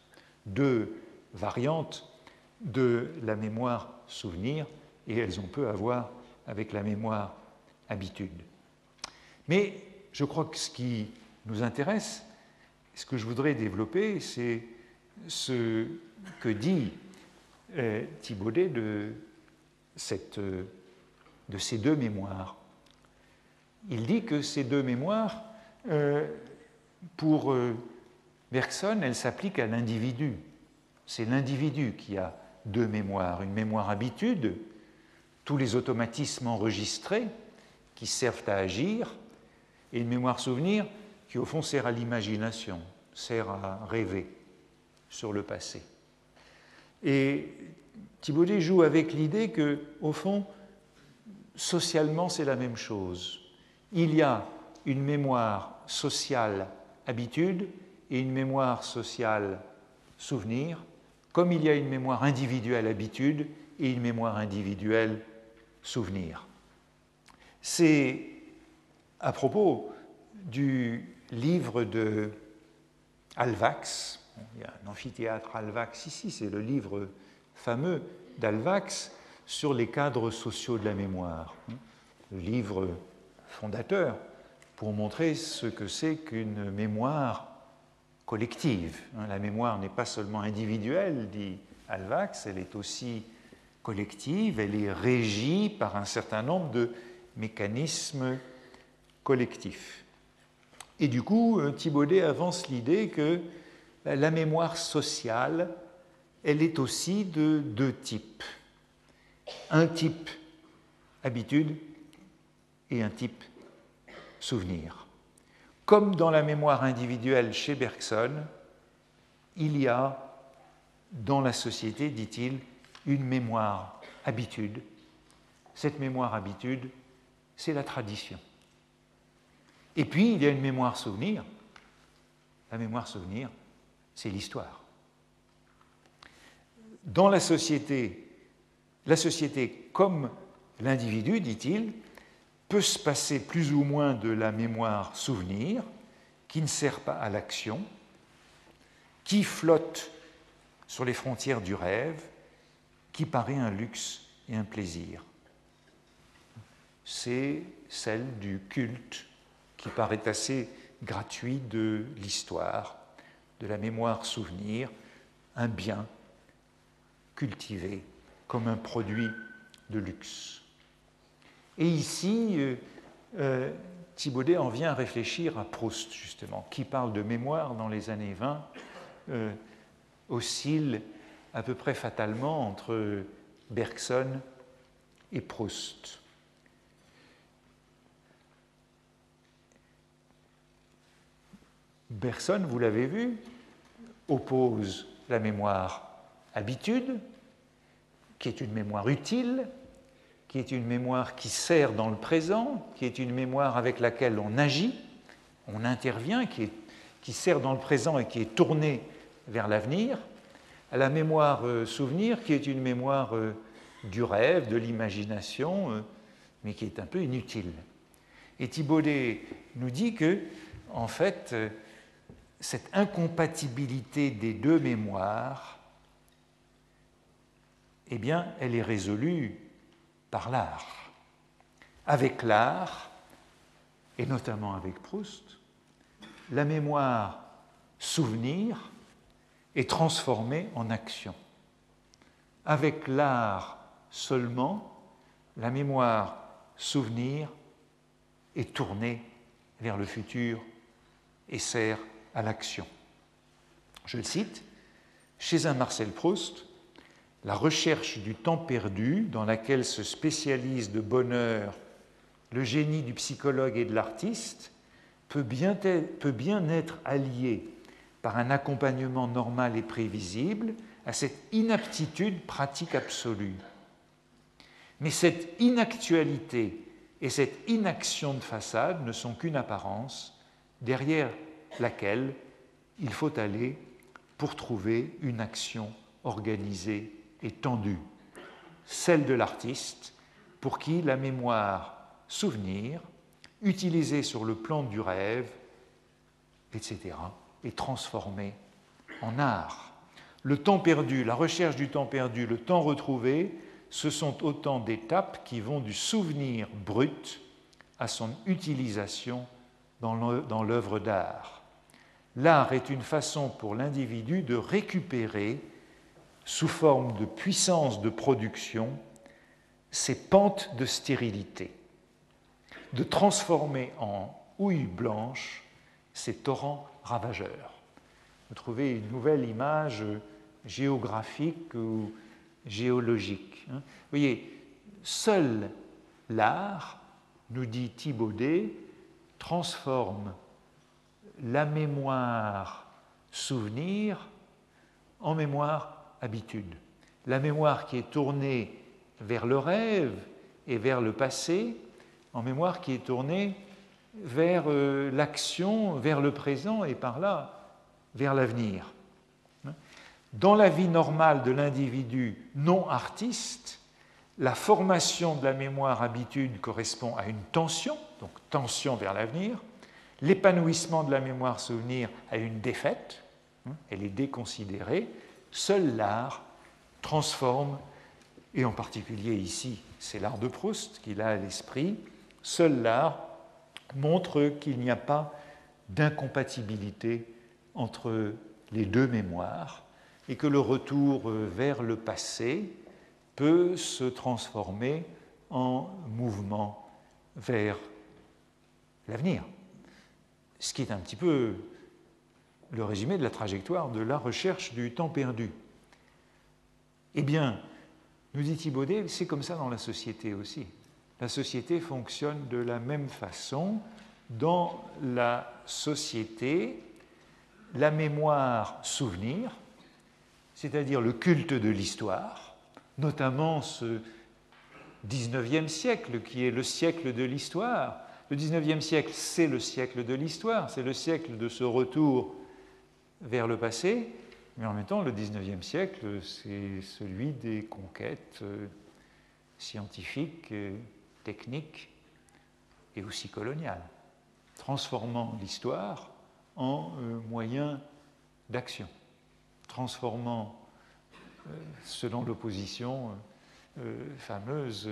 Deux variantes de la mémoire souvenir, et elles ont peu à voir avec la mémoire habitude. Mais je crois que ce qui nous intéresse, ce que je voudrais développer, c'est ce que dit euh, Thibaudet de, cette, de ces deux mémoires. Il dit que ces deux mémoires, euh, pour euh, Bergson, elles s'appliquent à l'individu. C'est l'individu qui a deux mémoires, une mémoire habitude, tous les automatismes enregistrés qui servent à agir, et une mémoire souvenir qui au fond sert à l'imagination, sert à rêver sur le passé. Et Thibaudet joue avec l'idée que, au fond, socialement, c'est la même chose. Il y a une mémoire sociale habitude et une mémoire sociale souvenir, comme il y a une mémoire individuelle habitude et une mémoire individuelle souvenir. C'est à propos du livre de Alvax, il y a un amphithéâtre Alvax ici, c'est le livre fameux d'Alvax sur les cadres sociaux de la mémoire, livre fondateur pour montrer ce que c'est qu'une mémoire collective. La mémoire n'est pas seulement individuelle, dit Alvax, elle est aussi collective, elle est régie par un certain nombre de mécanismes collectifs. Et du coup, euh, Thibaudet avance l'idée que la mémoire sociale, elle est aussi de deux types. Un type habitude et un type souvenir. Comme dans la mémoire individuelle chez Bergson, il y a dans la société, dit-il, une mémoire habitude. Cette mémoire habitude, c'est la tradition. Et puis, il y a une mémoire souvenir. La mémoire souvenir, c'est l'histoire. Dans la société, la société comme l'individu, dit-il, peut se passer plus ou moins de la mémoire souvenir, qui ne sert pas à l'action, qui flotte sur les frontières du rêve, qui paraît un luxe et un plaisir. C'est celle du culte qui paraît assez gratuit de l'histoire, de la mémoire souvenir, un bien cultivé comme un produit de luxe. Et ici, euh, euh, Thibaudet en vient à réfléchir à Proust, justement, qui parle de mémoire dans les années 20, euh, oscille à peu près fatalement entre Bergson et Proust. Bergson, vous l'avez vu, oppose la mémoire habitude, qui est une mémoire utile, qui est une mémoire qui sert dans le présent, qui est une mémoire avec laquelle on agit, on intervient, qui, sert dans le présent et qui est tournée vers l'avenir, à la mémoire euh, souvenir, qui est une mémoire euh, du rêve, de l'imagination, euh, mais qui est un peu inutile. Et Thibaudet nous dit que, en fait, cette incompatibilité des deux mémoires, eh bien, elle est résolue par l'art. Avec l'art, et notamment avec Proust, la mémoire souvenir est transformée en action. Avec l'art seulement, la mémoire souvenir est tournée vers le futur et sert à l'action. Je le cite, chez un Marcel Proust, la recherche du temps perdu, dans laquelle se spécialise de bonheur le génie du psychologue et de l'artiste, peut bien, peut bien être alliée par un accompagnement normal et prévisible à cette inaptitude pratique absolue. Mais cette inactualité et cette inaction de façade ne sont qu'une apparence derrière laquelle il faut aller pour trouver une action organisée et tendue, celle de l'artiste pour qui la mémoire souvenir, utilisé sur le plan du rêve, etc., et transformé en art. Le temps perdu, la recherche du temps perdu, le temps retrouvé, ce sont autant d'étapes qui vont du souvenir brut à son utilisation dans l'œuvre d'art. L'art est une façon pour l'individu de récupérer, sous forme de puissance de production, ses pentes de stérilité, de transformer en houille blanche ces torrents ravageurs. Vous trouvez une nouvelle image géographique ou géologique. Hein. Vous voyez, seul l'art, nous dit Thibaudet, transforme la mémoire souvenir en mémoire habitude. La mémoire qui est tournée vers le rêve et vers le passé, en mémoire qui est tournée vers euh, l'action, vers le présent et par là vers l'avenir. Dans la vie normale de l'individu non artiste, la formation de la mémoire habitude correspond à une tension, donc tension vers l'avenir, l'épanouissement de la mémoire souvenir à une défaite, hein, elle est déconsidérée, seul l'art transforme, et en particulier ici, c'est l'art de Proust qu'il a à l'esprit, seul l'art montre qu'il n'y a pas d'incompatibilité entre les deux mémoires et que le retour vers le passé peut se transformer en mouvement vers l'avenir. Ce qui est un petit peu le résumé de la trajectoire de la recherche du temps perdu. Eh bien, nous dit Thibaudet, c'est comme ça dans la société aussi. La société fonctionne de la même façon. Dans la société, la mémoire souvenir, c'est-à-dire le culte de l'histoire, notamment ce 19e siècle qui est le siècle de l'histoire. Le 19e siècle, c'est le siècle de l'histoire, c'est le siècle de ce retour vers le passé, mais en même temps, le 19e siècle, c'est celui des conquêtes euh, scientifiques, techniques et aussi coloniales, transformant l'histoire en euh, moyen d'action, transformant, euh, selon l'opposition fameuse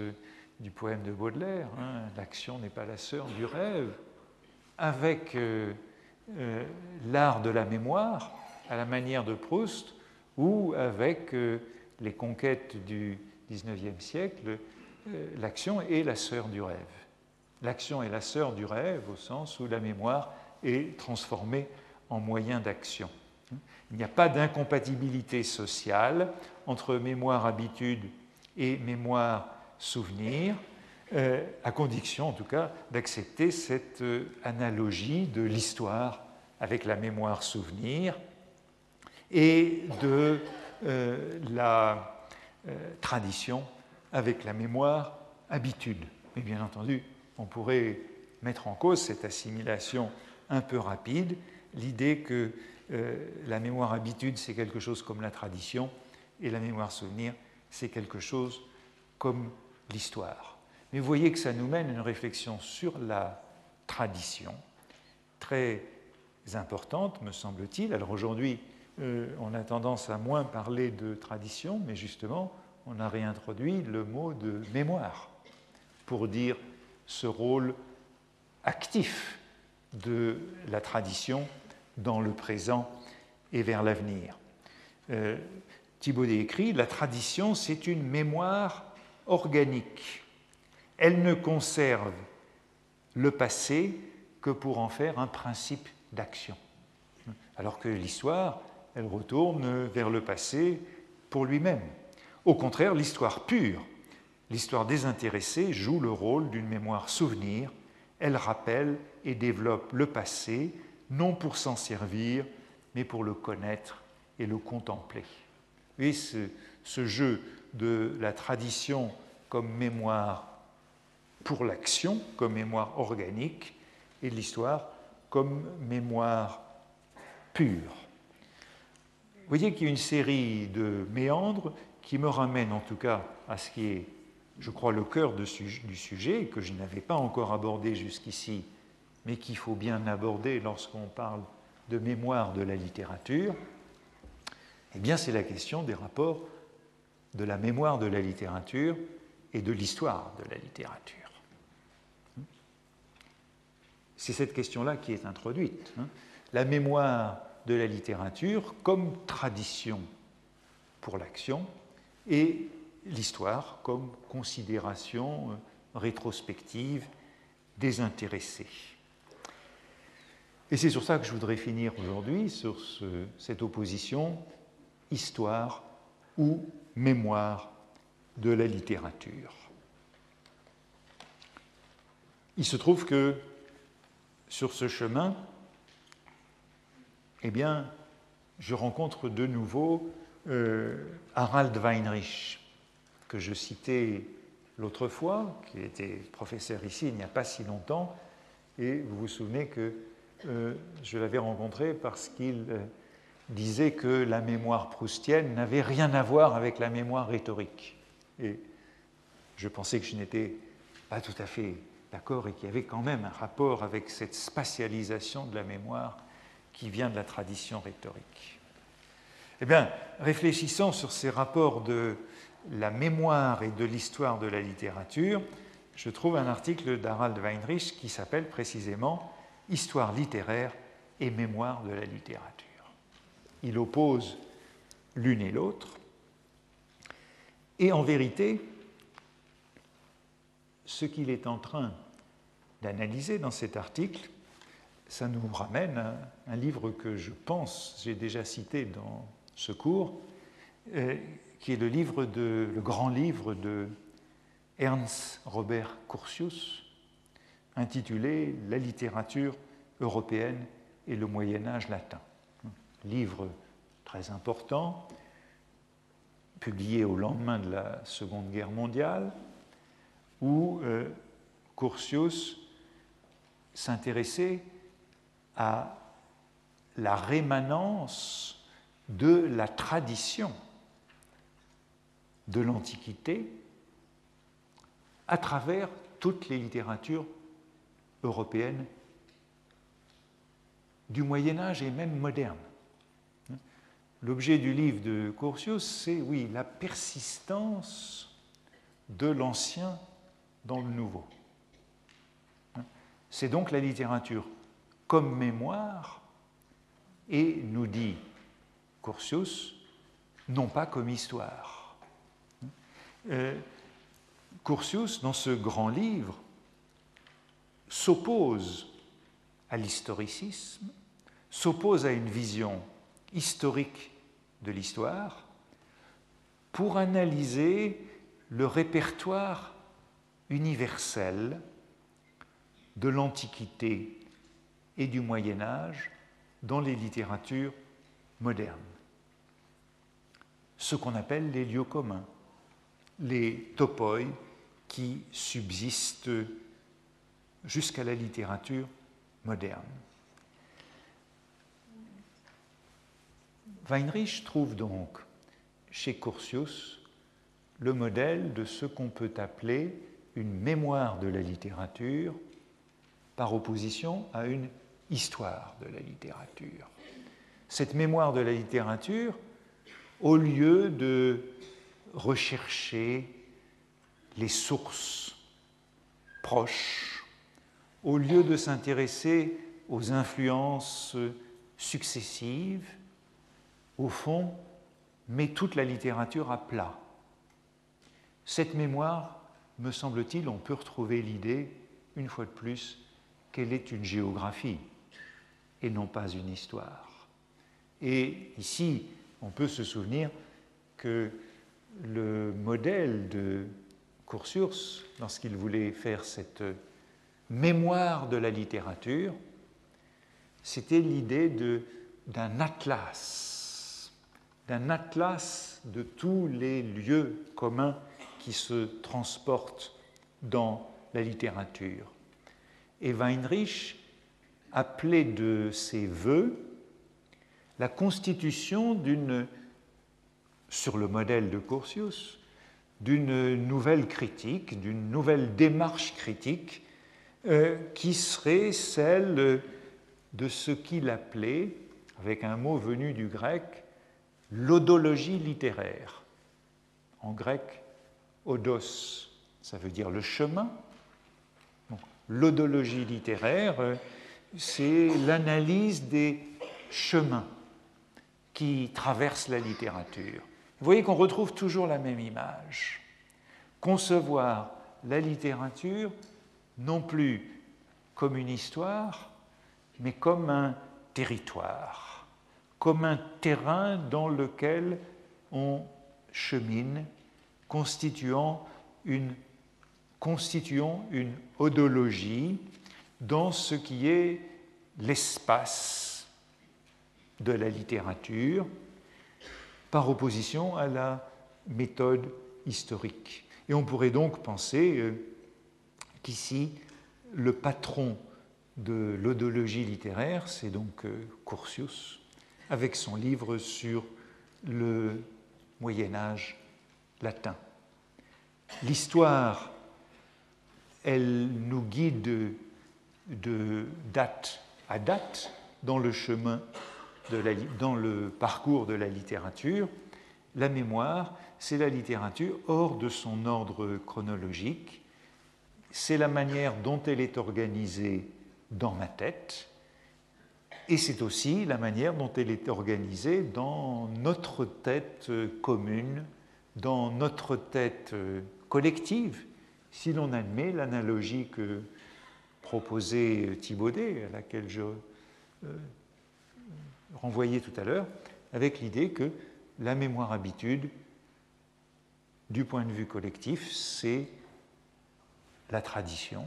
du poème de Baudelaire, hein, l'action n'est pas la sœur du rêve, avec l'art de la mémoire, à la manière de Proust ou avec euh, les conquêtes du XIXe siècle, euh, l'action est la sœur du rêve. L'action est la sœur du rêve au sens où la mémoire est transformée en moyen d'action. Il n'y a pas d'incompatibilité sociale entre mémoire habitude et mémoire souvenir, euh, à condition en tout cas d'accepter cette analogie de l'histoire avec la mémoire souvenir et de euh, la euh, tradition avec la mémoire habitude. Mais bien entendu, on pourrait mettre en cause cette assimilation un peu rapide, l'idée que euh, la mémoire habitude, c'est quelque chose comme la tradition, et la mémoire souvenir, c'est quelque chose comme l'histoire. Mais vous voyez que ça nous mène à une réflexion sur la tradition, très importante, me semble-t-il. Alors aujourd'hui, euh, on a tendance à moins parler de tradition, mais justement, on a réintroduit le mot de mémoire pour dire ce rôle actif de la tradition dans le présent et vers l'avenir. Euh, Thibaudet écrit La tradition, c'est une mémoire organique. Elle ne conserve le passé que pour en faire un principe d'action. Alors que l'histoire, elle retourne vers le passé pour lui-même. Au contraire, l'histoire pure, l'histoire désintéressée joue le rôle d'une mémoire souvenir. Elle rappelle et développe le passé, non pour s'en servir, mais pour le connaître et le contempler. Et ce, ce jeu de la tradition comme mémoire pour l'action, comme mémoire organique, et l'histoire comme mémoire pure. Vous voyez qu'il y a une série de méandres qui me ramènent en tout cas à ce qui est je crois, le cœur du sujet, que je n'avais pas encore abordé jusqu'ici, mais qu'il faut bien aborder lorsqu'on parle de mémoire de la littérature, eh bien c'est la question des rapports de la mémoire de la littérature et de l'histoire de la littérature. C'est cette question-là qui est introduite. Hein. La mémoire de la littérature comme tradition pour l'action et l'histoire comme considération euh, rétrospective désintéressée. Et c'est sur ça que je voudrais finir aujourd'hui, sur cette opposition histoire ou mémoire de la littérature. Il se trouve que sur ce chemin, eh bien, je rencontre de nouveau euh, Harald Weinrich, que je citais l'autre fois, qui était professeur ici il n'y a pas si longtemps, et vous vous souvenez que euh, je l'avais rencontré parce qu'il euh, disait que la mémoire proustienne n'avait rien à voir avec la mémoire rhétorique. Et je pensais que je n'étais pas tout à fait d'accord et qu'il y avait quand même un rapport avec cette spatialisation de la mémoire qui vient de la tradition rhétorique. Eh bien, réfléchissant sur ces rapports de la mémoire et de l'histoire de la littérature, je trouve un article d'Harald Weinrich qui s'appelle précisément Histoire littéraire et mémoire de la littérature. Il oppose l'une et l'autre. Et en vérité, ce qu'il est en train d'analyser dans cet article, ça nous ramène à un livre que je pense j'ai déjà cité dans ce cours, euh, qui est le, livre de, le grand livre de Ernst Robert Curtius, intitulé La littérature européenne et le Moyen Âge latin. Livre très important, publié au lendemain de la Seconde Guerre mondiale, où euh, Curtius s'intéressait à la rémanence de la tradition de l'Antiquité à travers toutes les littératures européennes du Moyen Âge et même moderne. L'objet du livre de Curtius, c'est, oui, la persistance de l'ancien dans le nouveau. C'est donc la littérature comme mémoire et, nous dit Curtius, non pas comme histoire. Euh, Curtius, dans ce grand livre, s'oppose à l'historicisme, s'oppose à une vision historique de l'histoire pour analyser le répertoire universel de l'Antiquité et du Moyen Âge dans les littératures modernes. Ce qu'on appelle les lieux communs, les topoi qui subsistent jusqu'à la littérature moderne. Weinrich trouve donc chez Curtius le modèle de ce qu'on peut appeler une mémoire de la littérature par opposition à une histoire de la littérature. Cette mémoire de la littérature, au lieu de rechercher les sources proches, au lieu de s'intéresser aux influences successives, au fond, met toute la littérature à plat. Cette mémoire, me semble-t-il, on peut retrouver l'idée, une fois de plus, qu'elle est une géographie et non pas une histoire. Et ici, on peut se souvenir que le modèle de Curtius, lorsqu'il voulait faire cette mémoire de la littérature, c'était l'idée d'un atlas, d'un atlas de tous les lieux communs qui se transportent dans la littérature. Et Weinrich appelait de ses voeux la constitution d'une, sur le modèle de Curtius, d'une nouvelle critique, d'une nouvelle démarche critique euh, qui serait celle de ce qu'il appelait, avec un mot venu du grec, l'odologie littéraire. En grec, odos, ça veut dire le chemin. L'odologie littéraire, euh, c'est l'analyse des chemins qui traversent la littérature. Vous voyez qu'on retrouve toujours la même image. Concevoir la littérature non plus comme une histoire, mais comme un territoire, comme un terrain dans lequel on chemine, constituant une, constituant une odologie dans ce qui est l'espace de la littérature, par opposition à la méthode historique. Et on pourrait donc penser euh, qu'ici, le patron de l'odologie littéraire, c'est donc euh, Curtius, avec son livre sur le Moyen Âge latin. L'histoire, elle nous guide de date à date dans le chemin, dans le parcours de la littérature. La mémoire, c'est la littérature hors de son ordre chronologique. C'est la manière dont elle est organisée dans ma tête. Et c'est aussi la manière dont elle est organisée dans notre tête commune, dans notre tête collective, si l'on admet l'analogie que proposée Thibaudet, à laquelle je euh, renvoyais tout à l'heure, avec l'idée que la mémoire habitude, du point de vue collectif, c'est la tradition,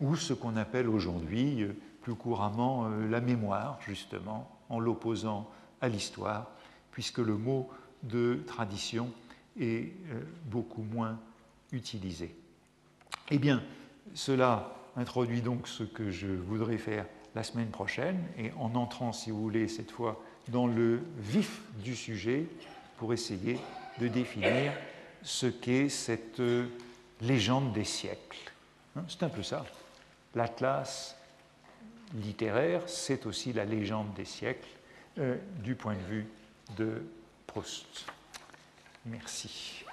ou ce qu'on appelle aujourd'hui euh, plus couramment euh, la mémoire, justement, en l'opposant à l'histoire, puisque le mot de tradition est beaucoup moins utilisé. Eh bien, cela introduit donc ce que je voudrais faire la semaine prochaine, et en entrant, si vous voulez, cette fois dans le vif du sujet, pour essayer de définir ce qu'est cette euh, légende des siècles. Hein, c'est un peu ça. L'atlas littéraire, c'est aussi la légende des siècles euh, du point de vue de Proust. Merci.